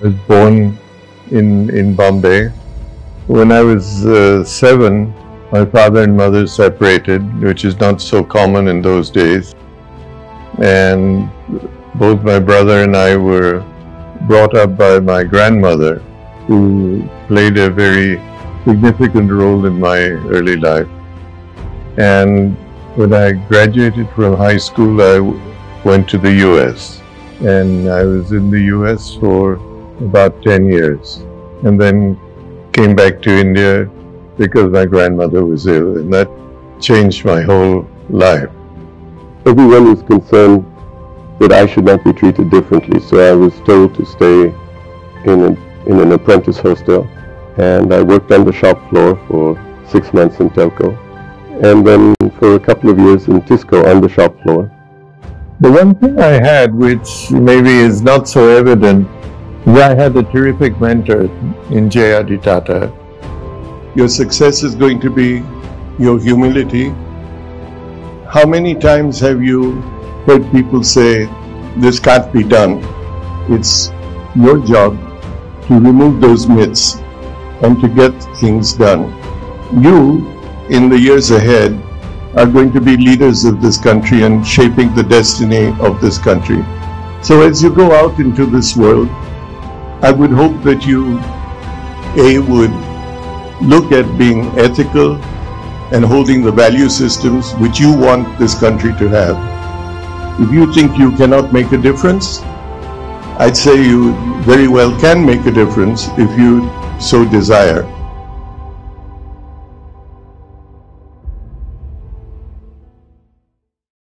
was born in, in Bombay. When I was uh, seven, my father and mother separated, which is not so common in those days. And both my brother and I were brought up by my grandmother, who played a very significant role in my early life. And when I graduated from high school, I went to the US. And I was in the US for about 10 years. And then came back to India because my grandmother was ill. And that changed my whole life. Everyone was concerned that I should not be treated differently. So I was told to stay in, a, in an apprentice hostel. And I worked on the shop floor for six months in Telco. And then for a couple of years in Tisco on the shop floor. The one thing I had, which maybe is not so evident, I had a terrific mentor in J.R.D. Tata. Your success is going to be your humility. How many times have you heard people say, this can't be done? It's your job to remove those myths and to get things done. You, in the years ahead, are going to be leaders of this country and shaping the destiny of this country. So as you go out into this world, I would hope that you, A, would look at being ethical and holding the value systems which you want this country to have. If you think you cannot make a difference, I'd say you very well can make a difference if you so desire.